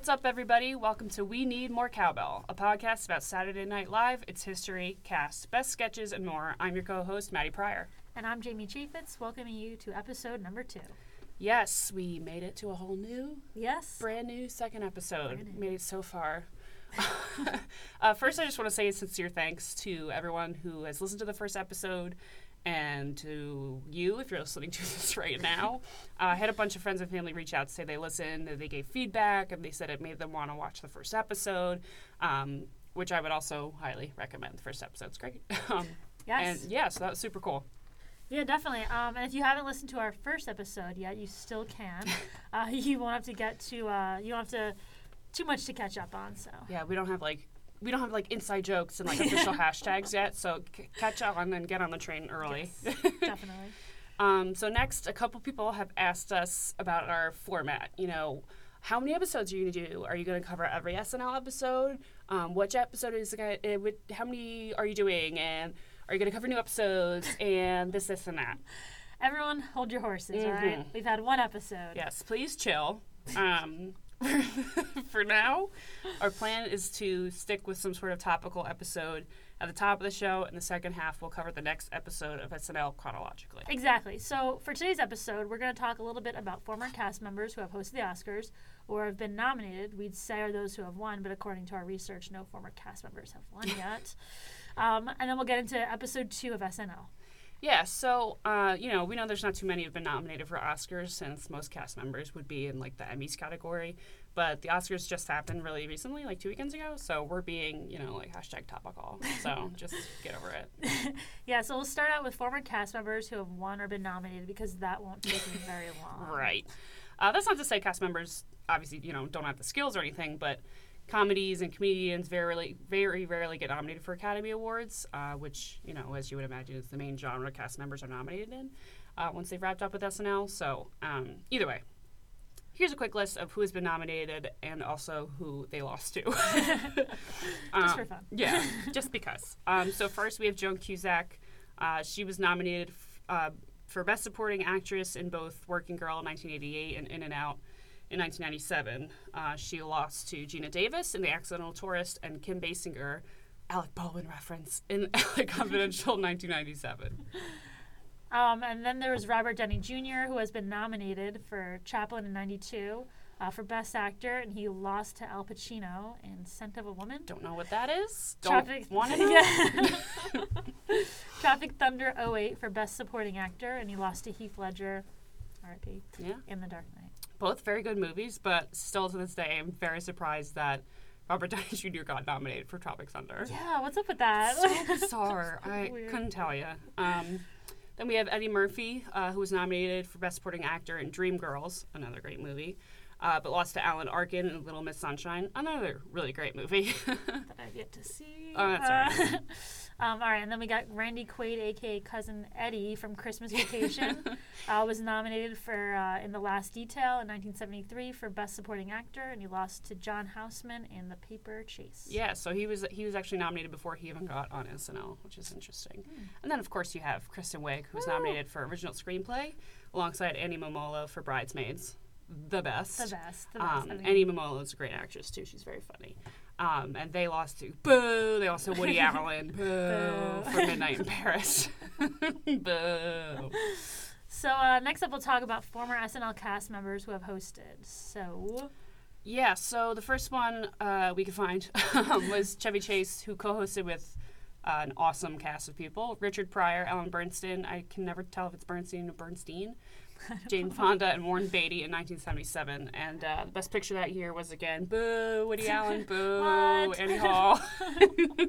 What's up, everybody? Welcome to We Need More Cowbell, a podcast about Saturday Night Live, its history, cast, best sketches, and more. I'm your co host, Maddie Pryor. And I'm Jamie Chaffetz, welcoming you to episode number two. Yes, we made it to a whole new, Yes. brand new second episode. New. Made it so far. uh, first, I just want to say a sincere thanks to everyone who has listened to the first episode and to you if you're listening to this right now. Uh, I had a bunch of friends and family reach out to say they listened they gave feedback and they said it made them want to watch the first episode, um, which I would also highly recommend. The first episode's great. um, Yes. And yeah, so that was super cool. yeah, definitely. Um, and if you haven't listened to our first episode yet, you still can. uh, you won't have to get to. Uh, you don't have to too much to catch up on. So. Yeah, we don't have like we don't have like inside jokes and like official hashtags yet, so c- catch on and get on the train early. Yes, definitely. Um, so next, a couple people have asked us about our format. You know, how many episodes are you gonna do? Are you gonna cover every SNL episode? Um, which episode is gonna? Uh, with, how many are you doing? And are you gonna cover new episodes? And this, this, and that. Everyone, hold your horses. All right. Mhm. We've had one episode. Yes, please chill. Um, for now, our plan is to stick with some sort of topical episode at the top of the show, and the second half we'll cover the next episode of SNL chronologically. Exactly. So for today's episode, we're going to talk a little bit about former cast members who have hosted the Oscars or have been nominated. We'd say are those who have won, but according to our research, no former cast members have won yet. um, and then we'll get into episode two of SNL. Yeah, so uh, you know, we know there's not too many who've been nominated for Oscars since most cast members would be in like the Emmys category. But the Oscars just happened really recently, like two weekends ago. So we're being, you know, like hashtag topical. So just get over it. Yeah, so we'll start out with former cast members who have won or been nominated because that won't take me very long. Right. Uh, that's not to say cast members obviously, you know, don't have the skills or anything, but comedies and comedians very, very rarely get nominated for Academy Awards, uh, which, you know, as you would imagine, is the main genre cast members are nominated in uh, once they've wrapped up with SNL. So um, either way. Here's a quick list of who has been nominated and also who they lost to. Just Um, for fun. yeah, just because. Um, so first we have Joan Cusack. Uh, she was nominated f- uh, for Best Supporting Actress in both Working Girl in 1988 and In and Out in 1997. Uh, she lost to Geena Davis in The Accidental Tourist and Kim Basinger, Alec Baldwin reference, in LA Confidential 1997. Um, and then there was Robert Downey Jr., who has been nominated for Chaplin in 92 uh, for Best Actor, and he lost to Al Pacino in Scent of a Woman. Don't know what that is. Don't Traffic, want to know. Tropic Thunder 08 for Best Supporting Actor, and he lost to Heath Ledger, R.I.P., Yeah. in The Dark Knight. Both very good movies, but still to this day, I'm very surprised that Robert Downey Jr. got nominated for Tropic Thunder. Yeah, what's up with that? so bizarre. I Weird. couldn't tell you. Um, then we have Eddie Murphy, uh, who was nominated for Best Supporting Actor in Dreamgirls, another great movie, uh, but lost to Alan Arkin in Little Miss Sunshine, another really great movie. that I've yet to see. Oh, that's all right. Um, all right, and then we got Randy Quaid, aka Cousin Eddie from Christmas Vacation, uh, was nominated for uh, in The Last Detail in 1973 for Best Supporting Actor, and he lost to John Houseman in The Paper Chase. yeah, so he was he was actually nominated before he even got on SNL, which is interesting. And then of course you have Kristen Wiig, who was Woo. nominated for original screenplay, alongside Annie Mumolo for Bridesmaids, the best. The best. The best. Um, I mean, Annie Mumolo is a great actress too. She's very funny. Um, and they lost to Boo. They lost to Woody Allen. Boo, Boo. for Midnight in Paris. Boo. So uh, next up, we'll talk about former SNL cast members who have hosted. So Yeah. So the first one uh, we could find um, was Chevy Chase, who co-hosted with. Uh, an awesome cast of people: Richard Pryor, Ellen Bernstein. I can never tell if it's Bernstein or Bernstein. Jane Fonda and Warren Beatty in 1977, and uh, the best picture that year was again Boo, Woody Allen, Boo, Annie Hall.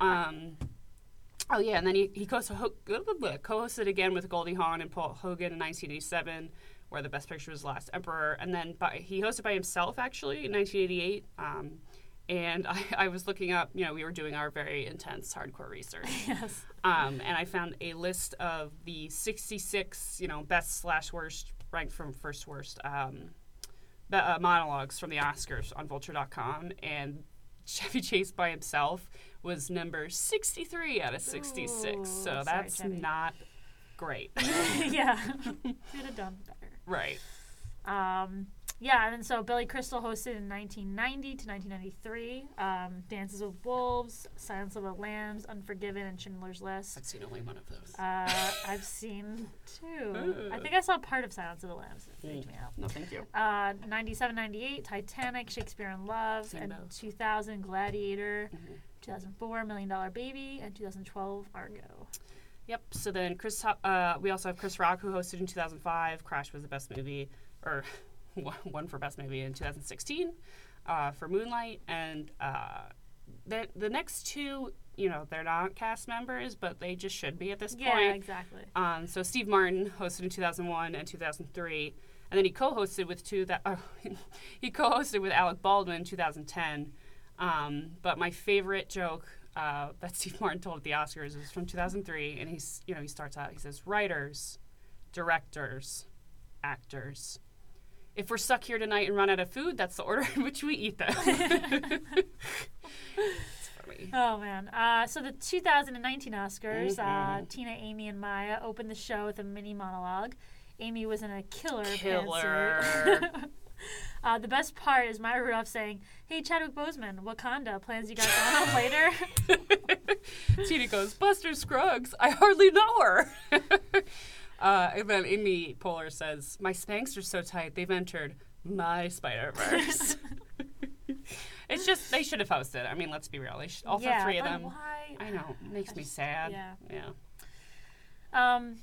um, oh yeah, and then he he co- co-hosted again with Goldie Hawn and Paul Hogan in 1987, where the best picture was Last Emperor, and then by, he hosted by himself actually in 1988. Um, and I, I was looking up, you know, we were doing our very intense hardcore research. yes, Um, and I found a list of the 66, you know, best slash worst, ranked from first worst, um, be- uh, monologues from the Oscars on Vulture.com. And Chevy Chase by himself was number 63 out of 66. Ooh, so sorry, that's Chevy. not great. yeah, could have done better. right. Um, Yeah, and then so Billy Crystal hosted in 1990 to 1993. Um, Dances with Wolves, Silence of the Lambs, Unforgiven, and Schindler's List. I've seen only one of those. Uh, I've seen two. I think I saw part of Silence of the Lambs. It freaked me out. no, thank you. Uh, 97, 98, Titanic, Shakespeare in Love, Seen and both. 2000, Gladiator, Mhm. 2004, Million Dollar Baby, and 2012, Argo. Yep. So then Chris, uh, we also have Chris Rock who hosted in 2005. Crash was the best movie, or one for best movie in 2016 uh, for Moonlight, and uh, the the next two, you know, they're not cast members, but they just should be at this Yeah, point. Yeah, exactly. Um, so Steve Martin hosted in 2001 and 2003, and then he co-hosted with two that oh, he co-hosted with Alec Baldwin in 2010. Um, but my favorite joke uh, that Steve Martin told at the Oscars is from 2003, and he's you know he starts out he says writers, directors, actors. If we're stuck here tonight and run out of food, that's the order in which we eat them. Oh man! Uh, so the 2019 Oscars, uh, Mhm. Tina, Amy, and Maya opened the show with a mini monologue. Amy was in a killer, Killer. uh, the best part is Maya Rudolph saying, "Hey Chadwick Boseman, Wakanda plans you got going on later." Tina goes, Buster Scruggs, I hardly know her. Uh, and then Amy Poehler says, My Spanx are so tight, they've entered my Spider Verse. it's just, they should have hosted. I mean, let's be real. They should, all yeah, three of them. Why? I know, makes I me just- sad. yeah. Yeah. Um.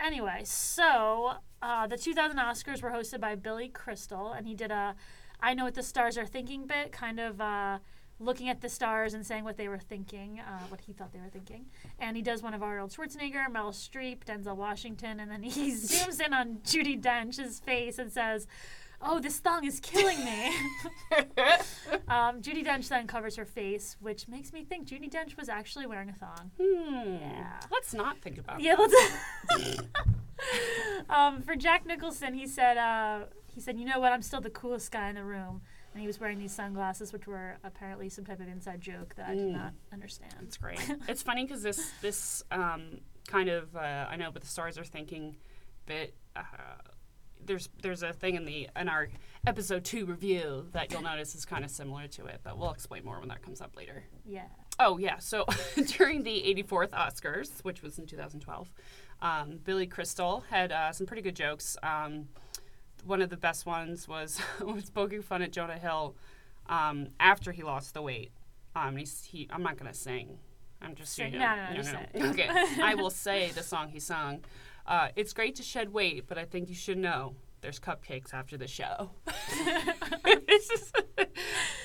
Anyway, so uh, the 2000 Oscars were hosted by Billy Crystal, and he did a "I know what the stars are thinking" bit, kind of uh, looking at the stars and saying what they were thinking, uh, what he thought they were thinking. And he does one of Arnold Schwarzenegger, Meryl Streep, Denzel Washington, and then he zooms in on Judi Dench's face and says. Oh, this thong is killing me. um, Judi Dench then covers her face, which makes me think Judi Dench was actually wearing a thong. Hmm. Yeah. Let's not think about it. Yeah, let's. um, for Jack Nicholson, he said, uh, he said, you know what? I'm still the coolest guy in the room, and he was wearing these sunglasses, which were apparently some type of inside joke that I did Mm. not understand. It's great. it's funny because this this um, kind of uh, I know, but the stars are thinking bit. Uh, there's there's a thing in the in our episode two review that you'll notice is kind of similar to it, but we'll explain more when that comes up later. Yeah. Oh yeah, so during the 84th Oscars, which was in 2012, um, Billy Crystal had uh, some pretty good jokes. Um, one of the best ones was was poking fun at Jonah Hill um, after he lost the weight. Um, he's, he, I'm not gonna sing. I'm just Sing- you know, no, no, just say it. Okay, I will say the song he sung. Uh, it's great to shed weight, but I think you should know there's cupcakes after the show. It's just-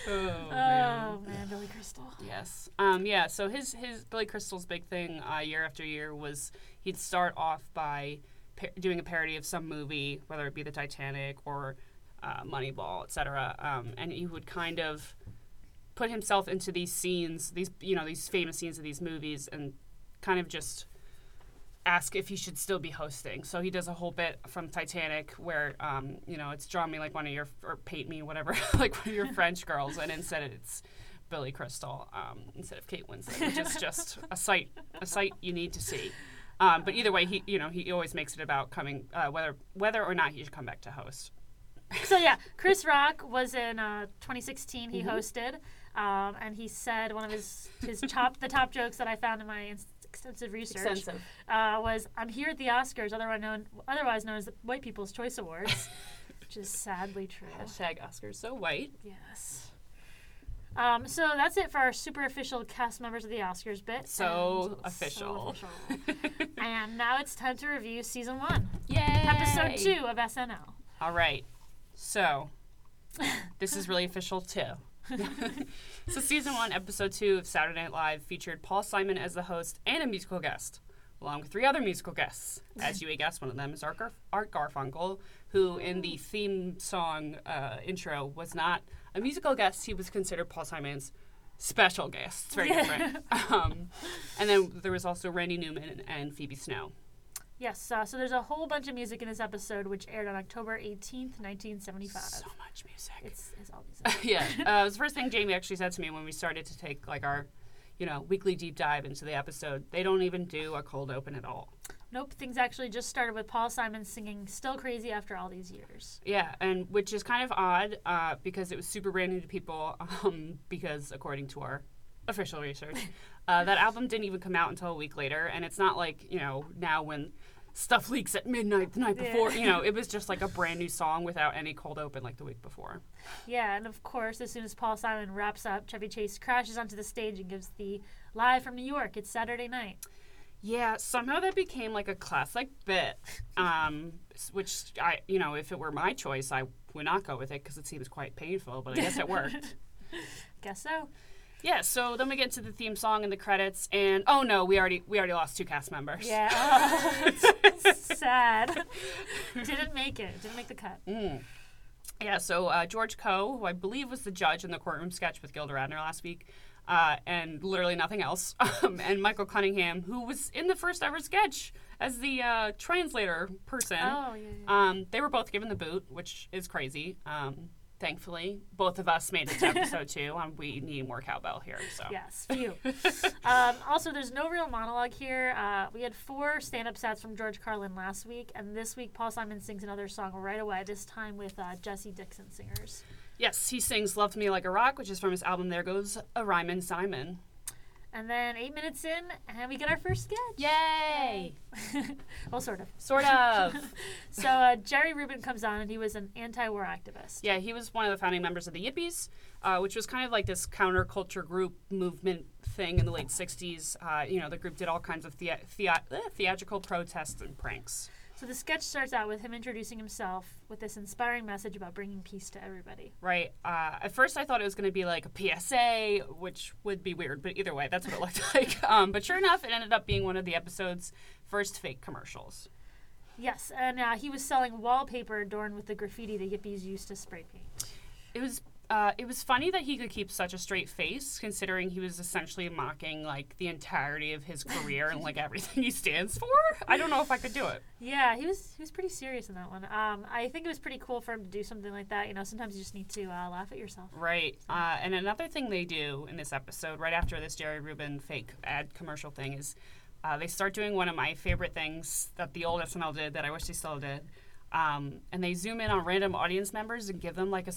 oh, man. Oh man, Billy Crystal. Yes. Um, yeah. So his his Billy Crystal's big thing uh, year after year was he'd start off by pa- doing a parody of some movie, whether it be the Titanic or uh, Moneyball, etc. Um, and he would kind of put himself into these scenes, these you know these famous scenes of these movies, and kind of just ask if he should still be hosting. So he does a whole bit from Titanic where, um, you know, it's draw me like one of your, or paint me, whatever, like one of your French girls, and instead it's Billy Crystal um, instead of Kate Winslet, which is just a sight, a sight you need to see. Um, but either way, he, you know, he always makes it about coming, uh, whether whether or not he should come back to host. So yeah, Chris Rock was in uh, 2016. He Mhm. hosted, um, and he said one of his his top the top jokes that I found in my extensive research uh, was I'm here at the Oscars, otherwise known otherwise known as the White People's Choice Awards, which is sadly true. Hashtag Oscars so white. Yes. Um, so that's it for our super official cast members of the Oscars bit. So And- official. So official. and now it's time to review season one, Yay! episode two of SNL. All right. So, this is really official too. so, season one, episode two of Saturday Night Live featured Paul Simon as the host and a musical guest, along with three other musical guests. As you may guess, one of them is Art, Garf- Art Garfunkel, who in the theme song uh, intro was not a musical guest. He was considered Paul Simon's special guest. It's very different. um, and then there was also Randy Newman and Phoebe Snow. Yes, uh, so there's a whole bunch of music in this episode, which aired on October 18th, 1975. So much music. It's, it's all music. yeah, uh, it was the first thing Jamie actually said to me when we started to take like our, you know, weekly deep dive into the episode. They don't even do a cold open at all. Nope, things actually just started with Paul Simon singing "Still Crazy" after all these years. Yeah, and which is kind of odd uh, because it was super brand new to people. Um, because according to our official research, uh, that album didn't even come out until a week later, and it's not like you know now when stuff leaks at midnight the night Yeah. before. You know, it was just like a brand new song without any cold open like the week before. Yeah, and of course, as soon as Paul Simon wraps up, Chevy Chase crashes onto the stage and gives the live from New York. It's Saturday night. Yeah, somehow that became like a classic bit, um, which I, you know, if it were my choice, I would not go with it because it seems quite painful. But I guess it worked. Guess so. yeah. So then we get to the theme song and the credits, and oh no, we already we already lost two cast members. Yeah. Oh, it's sad. Didn't make it. Didn't make the cut. Mm. Yeah, so uh, George Coe, who I believe was the judge in the courtroom sketch with Gilda Radner last week, uh, and literally nothing else, um, and Michael Cunningham, who was in the first ever sketch as the uh, translator person. Oh, yeah. yeah. Um, they were both given the boot, which is crazy. Um, thankfully, both of us made it to episode two, and we need more cowbell here. So Yes, few. um, also, there's no real monologue here. Uh, we had four stand-up sets from George Carlin last week, and this week Paul Simon sings another song right away. This time with uh, Jessy Dixon singers. yes, he sings "Love Me Like a Rock," which is from his album "There Goes a Rhymin' Simon." And then eight minutes in, and we get our first sketch. Yay! well, sort of. Sort of. So uh, Jerry Rubin comes on, and he was an anti-war activist. Yeah, he was one of the founding members of the Yippies, uh, which was kind of like this counterculture group movement thing in the late 60s. Uh, you know, the group did all kinds of thea- thea- eh, theatrical protests and pranks. So the sketch starts out with him introducing himself with this inspiring message about bringing peace to everybody. Right. Uh, at first, I thought it was going to be like a PSA, which would be weird, but either way, that's what it looked like. Um, but sure enough, it ended up being one of the episode's first fake commercials. Yes, and uh, he was selling wallpaper adorned with the graffiti the Yippies used to spray paint. It was. Uh, it was funny that he could keep such a straight face, considering he was essentially mocking like the entirety of his career and like everything he stands for. I don't know if I could do it. Yeah, he was he was pretty serious in that one. Um, I think it was pretty cool for him to do something like that. You know, sometimes you just need to uh, laugh at yourself. Right. Uh, and another thing they do in this episode, right after this Jerry Rubin fake ad commercial thing, is uh, they start doing one of my favorite things that the old SNL did that I wish they still did. Um, and they zoom in on random audience members and give them like a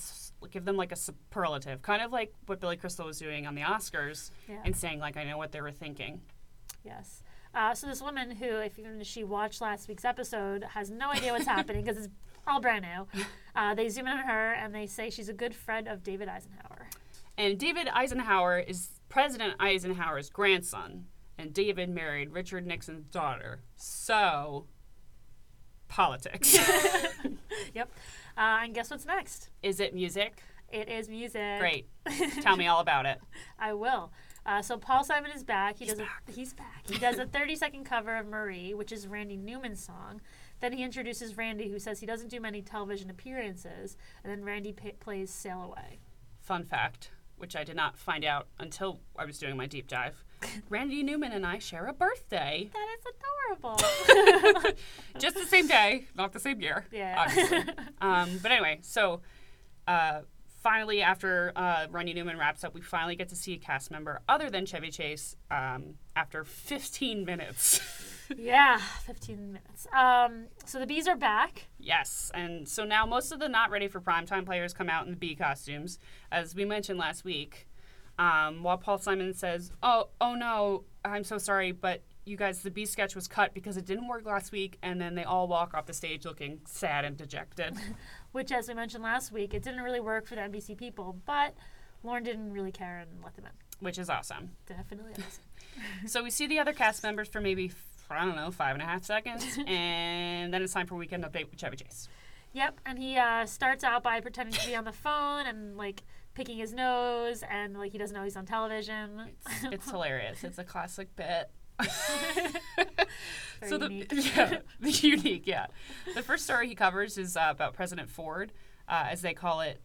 give them like a superlative, kind of like what Billy Crystal was doing on the Oscars, Yeah. and saying like I know what they were thinking. Yes. Uh, so this woman who, if even she watched last week's episode, has no idea what's happening because it's all brand new. Uh, they zoom in on her and they say she's a good friend of David Eisenhower. And David Eisenhower is President Eisenhower's grandson, and David married Richard Nixon's daughter. So, politics. Yep. Uh, and guess what's next? is it music? It is music. Great. Tell me all about it. I will. Uh, so Paul Simon is back. He He's does back. A, he's back. He does a 30 second cover of Marie, which is Randy Newman's song. Then he introduces Randy, who says he doesn't do many television appearances, and then Randy pa plays "Sail Away." Fun fact, which I did not find out until I was doing my deep dive. Randy Newman and I share a birthday. That is adorable. Just the same day, not the same year. yeah. um, but anyway, so uh, finally, after uh, Randy Newman wraps up, we finally get to see a cast member other than Chevy Chase um, after 15 minutes. yeah. 15 minutes. Um, so the bees are back. yes, and so now most of the not ready for primetime players come out in the bee costumes, as we mentioned last week. Um, while Paul Simon says, "Oh, oh no, I'm so sorry, but." You guys, the bee sketch was cut because it didn't work last week, and then they all walk off the stage looking sad and dejected. which, as we mentioned last week, it didn't really work for the NBC people, but Lorne didn't really care and let them in. which is awesome. Definitely awesome. So we see the other cast members for maybe I don't know five and a half seconds, and then it's time for weekend update with Chevy Chase. Yep, and he uh, starts out by pretending to be on the phone and like picking his nose, and like he doesn't know he's on television. It's, it's hilarious. It's a classic bit. So the unique. yeah the unique yeah the first story he covers is uh, about President Ford uh, as they call it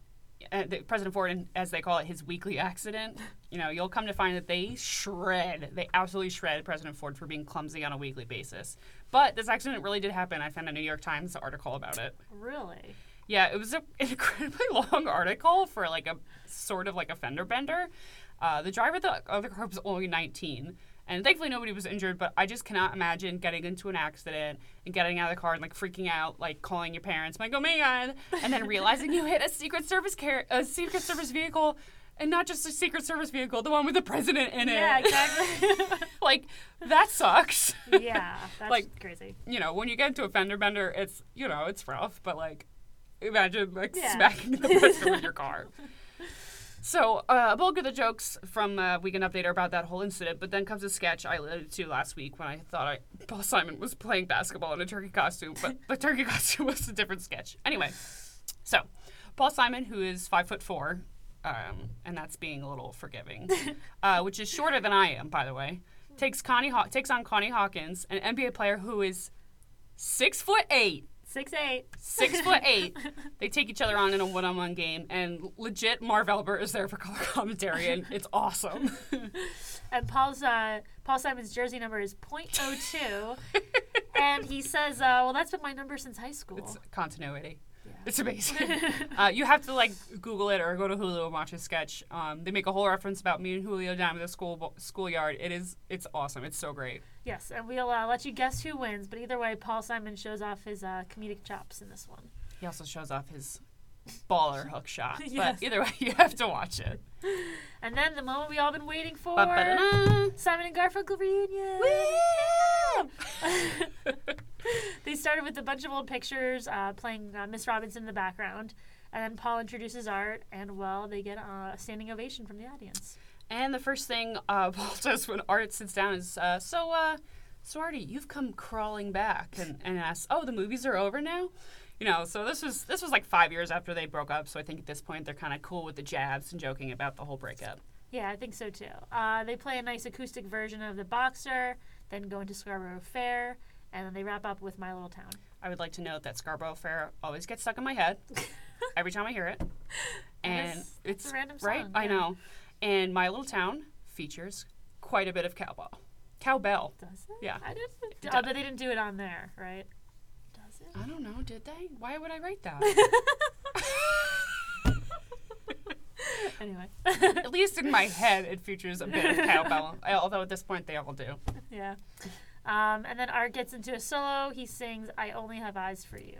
uh, the, President Ford and as they call it his weekly accident you know you'll come to find that they shred they absolutely shred President Ford for being clumsy on a weekly basis but this accident really did happen I found a New York Times article about it really? Yeah, it was a, an incredibly long article for like a sort of like a fender bender. Uh, the driver of the other car was only 19, And thankfully, nobody was injured, but I just cannot imagine getting into an accident and getting out of the car and like freaking out, like calling your parents, like, oh my God, and then realizing you hit a Secret Service car- a Secret Service vehicle. And not just a Secret Service vehicle, the one with the president in it. Yeah, exactly. like, that sucks. yeah, that's Like- crazy. you know, when you get into a fender bender, it's, you know, it's rough, but like, imagine like Yeah. smacking the president with your car. So, uh, a bulk of the jokes from uh, Weekend Update are about that whole incident, but then comes a sketch I alluded to last week when I thought I, Paul Simon was playing basketball in a turkey costume, but the turkey costume was a different sketch. Anyway, so Paul Simon, who is five foot four, um, and that's being a little forgiving, uh, which is shorter than I am, by the way, takes Connie Haw- takes on Connie Hawkins, an NBA player who is six foot eight Six eight. six foot eight. They take each other on in a one-on-one game, and legit Marv Albert is there for color commentary, and it's awesome. And Paul's uh, Paul Simon's jersey number is .02, and he says, uh, "Well, that's been my number since high school." it's continuity. Yeah. It's amazing. uh, you have to like Google it or go to Hulu and watch a sketch. Um, they make a whole reference about me and Julio down at the school schoolyard. It is it's awesome. It's so great. Yes, and we'll uh, let you guess who wins. But either way, Paul Simon shows off his uh, comedic chops in this one. He also shows off his baller hook shot. Yes. But either way, you have to watch it. And then the moment we all been waiting for: Ba-ba-da-da. Simon and Garfunkel reunion. They started with a bunch of old pictures, uh, playing uh, Miss Robinson in the background, and then Paul introduces Art, and well, they get uh, a standing ovation from the audience. And the first thing uh, Paul does when Art sits down is, uh, "So, uh, so Artie, you've come crawling back," and, and asks, "Oh, the movies are over now." You know, so this was this was like five years after they broke up. So I think at this point they're kind of cool with the jabs and joking about the whole breakup. Yeah, I think so too. Uh, they play a nice acoustic version of The Boxer, then go into Scarborough Fair, and then they wrap up with My Little Town. I would like to note that Scarborough Fair always gets stuck in my head every time I hear it, and that's it's a random right. song, I know, and my little town features quite a bit of cowbell. Cowbell. Does it? Yeah. I didn't. It oh, but they didn't do it on there, right? Does it? I don't know. Did they? Why would I write that? Anyway. At least in my head, it features a bit of cowbell. Although at this point, they all do. yeah. Um, and then Art gets into a solo. He sings "I Only Have Eyes for You."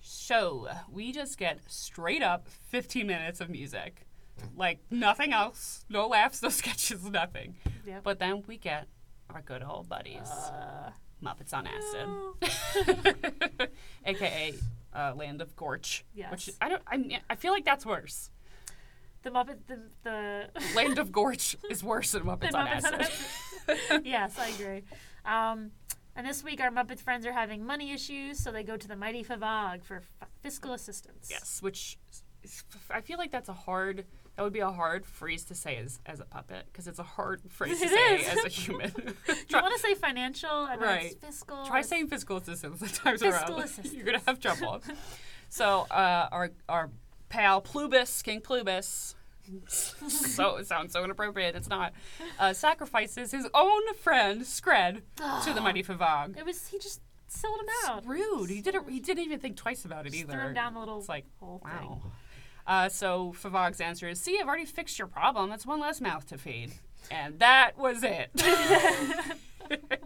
So we just get straight up 15 minutes of music, like nothing else. No laughs, no sketches, nothing. Yep. But then we get our good old buddies, Uh, Muppets on Acid, no. aka uh, Land of Gorch. Which I don't. I mean, I feel like that's worse. the Muppet, the the. Land of Gorch is worse than Muppets, the on, Muppets on Acid. Acid. yes, I agree. Um, and this week, our Muppet friends are having money issues, so they go to the mighty Favog for f- fiscal assistance. Yes, which is, I feel like that's a hard. That would be a hard phrase to say as, as a puppet because it's a hard phrase to It say is. as a human. Do you try, want to say financial and Right. fiscal? try saying fiscal assistance the times Fiscal around. assistance. You're gonna have trouble. so uh, our our pal Ploobis, King Ploobis. so it sounds so inappropriate. It's not. Uh, sacrifices his own friend Scred to the mighty Favog. It was he just sold him out. It's rude. He didn't. He didn't even think twice about it Just either. threw him down the little It's like hole Wow. thing. Uh, so Favog's answer is, "See, I've already fixed your problem. That's one less mouth to feed." And that was it.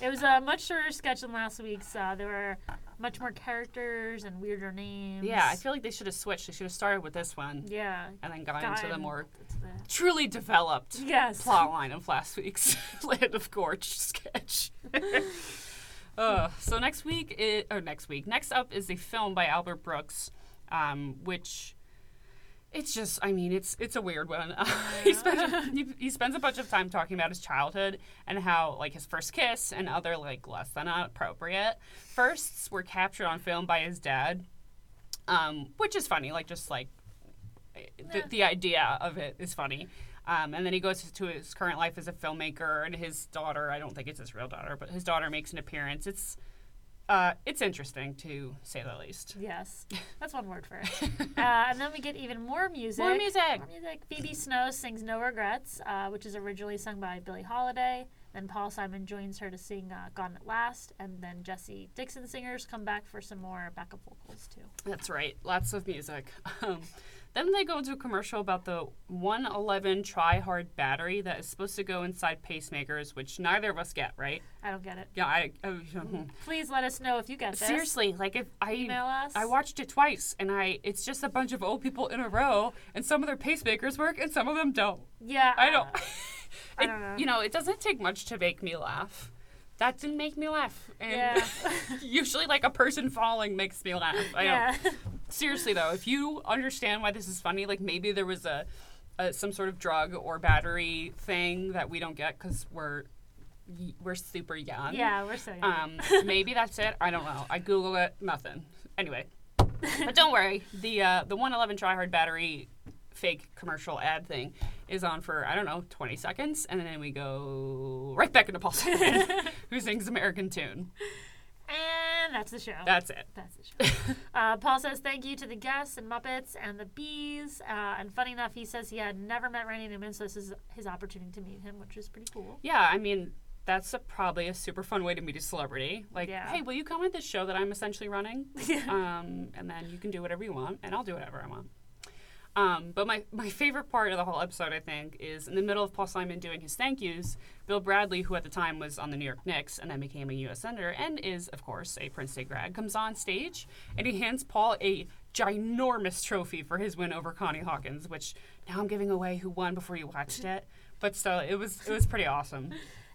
It was a much shorter sketch than last week's. Uh, there were much more characters and weirder names. yeah, I feel like they should have switched. They should have started with this one Yeah. and then gone got into the more the- truly developed Yes. plot line of last week's Land of Gorch sketch. uh, so next week, i or next week, next up is a film by Albert Brooks, um, which it's just, I mean, it's it's a weird one. he spends a, he, he spends a bunch of time talking about his childhood and how like his first kiss and other like less than appropriate firsts were captured on film by his dad, um, which is funny. Like just like the, the idea of it is funny. Um, and then he goes to his current life as a filmmaker, and his daughter, I don't think it's his real daughter, but his daughter makes an appearance. It's uh, it's interesting to say the least. Yes, that's one word for it. uh, and then we get even more music. More music. More music. Phoebe Snow sings "No Regrets," uh, which is originally sung by Billie Holiday. Then Paul Simon joins her to sing uh, Gone at Last. And then Jessy Dixon singers come back for some more backup vocals, too. That's right. Lots of music. Um, then they go into a commercial about the 111 Tri Hard battery that is supposed to go inside pacemakers, which neither of us get, right? I don't get it. Yeah, I. I Please let us know if you get this. seriously, like if I Email us. I watched it twice, and I it's just a bunch of old people in a row, and some of their pacemakers work, and some of them don't. Yeah. I don't. I It- don't know. You know, it doesn't take much to make me laugh. That didn't make me laugh. And Yeah. usually, like a person falling makes me laugh. I yeah. don't. Seriously though, if you understand why this is funny, like maybe there was a, a some sort of drug or battery thing that we don't get because we're we're super young. yeah, we're so young. Um, maybe that's it. I don't know. I Google it. Nothing. Anyway, but don't worry. The uh, the 111 try hard battery fake commercial ad thing is on for I don't know 20 seconds, and then we go right back into Paul Simon, who sings American Tune. and that's the show. That's it. That's the show. uh, Paul says thank you to the guests and Muppets and the bees. Uh, and funny enough, he says he had never met Randy Newman, so this is his opportunity to meet him, which is pretty cool. Yeah, I mean. That's a, probably a super fun way to meet a celebrity. Like, Yeah. hey, will you come on this show that I'm essentially running? um, and then you can do whatever you want, and I'll do whatever I want. Um, but my, my favorite part of the whole episode, I think, is in the middle of Paul Simon doing his thank yous, Bill Bradley, who at the time was on the New York Knicks and then became a U.S. Senator and is, of course, a Princeton grad, comes on stage and he hands Paul a ginormous trophy for his win over Connie Hawkins, which now I'm giving away who won before you watched it. But still, it was it was pretty awesome.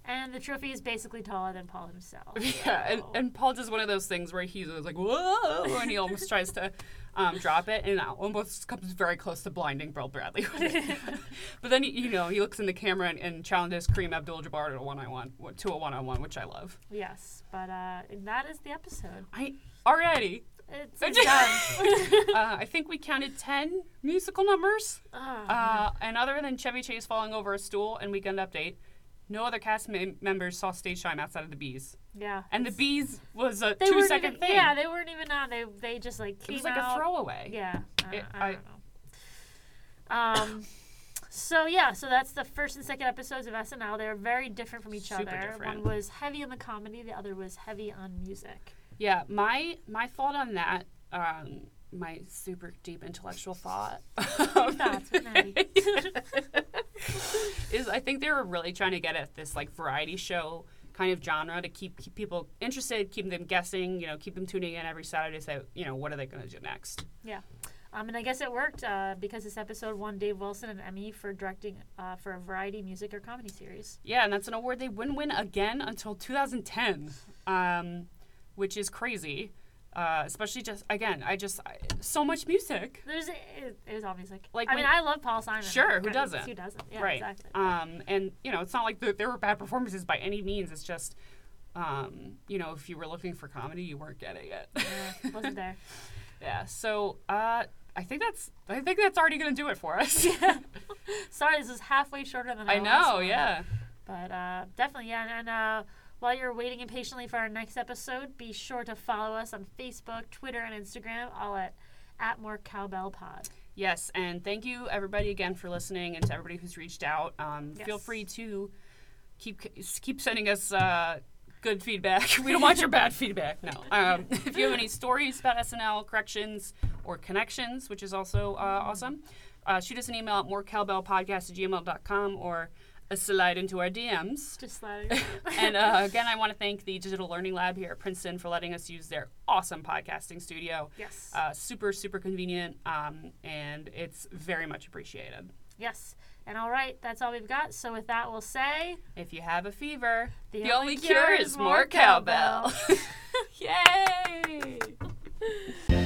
And the trophy is basically taller than Paul himself. Yeah, and, so- and Paul does one of those things where he's like, whoa, and he almost tries to um, drop it, and it almost comes very close to blinding Bill Bradley. but then, you know, he looks in the camera and, and challenges Kareem Abdul-Jabbar to a one-on-one, to a one-on-one, which I love. yes, but uh, that is the episode. I already, It's, it's done. uh, I think we counted ten musical numbers, Ah, uh, and other than Chevy Chase falling over a stool and Weekend Update. No other cast mem- members saw stage time outside of the bees, yeah. and the bees was a they two-second even, thing. Yeah, they weren't even on. They they just like it came was like out. a throwaway. Yeah, I, It- I I- don't know. Um, so yeah, so that's the first and second episodes of SNL. They're very different from each Super other. different. One was heavy on the comedy, the other was heavy on music. Yeah, my my thought on that, um, my super deep intellectual thought, thoughts. is I think they were really trying to get at this like variety show kind of genre to keep, keep people interested, keep them guessing, you know, keep them tuning in every Saturday. to Say, you know, what are they going to do next? Yeah. Um, and I guess it worked uh, because this episode won Dave Wilson an Emmy for directing uh, for a variety music or comedy series. Yeah, and that's an award they wouldn't win again until 2010, um, which is crazy. Uh, especially just again, I just I, so much music. There's it, it is all music. Like I mean, I love Paul Simon. Sure, who doesn't? Who doesn't? Yeah, right. exactly. Um, and you know, it's not like th- there were bad performances by any means. It's just, um, you know, if you were looking for comedy, you weren't getting it. yeah, wasn't there. yeah. So, uh, I think that's I think that's already going to do it for us. Sorry, this is halfway shorter than I know. one. Yeah. But uh, definitely, yeah. And, and uh, while you're waiting impatiently for our next episode, be sure to follow us on Facebook, Twitter, and Instagram, all at at more cowbell pod. Yes, and thank you everybody again for listening, and to everybody who's reached out. Um, Feel free to keep keep sending us uh, good feedback. we don't want your bad feedback. No. Um, if you have any stories about SNL corrections or connections, which is also uh, awesome, uh, shoot us an email at morecowbellpodcast at gmail.com or a slide into our DMs. Just slide. and uh, again, I want to thank the Digital Learning Lab here at Princeton for letting us use their awesome podcasting studio. Yes. Uh, super, super convenient, um, and it's very much appreciated. Yes. And all right, that's all we've got. So with that, we'll say if you have a fever, the, the only, only, cure, is more cowbell. cowbell. Yay!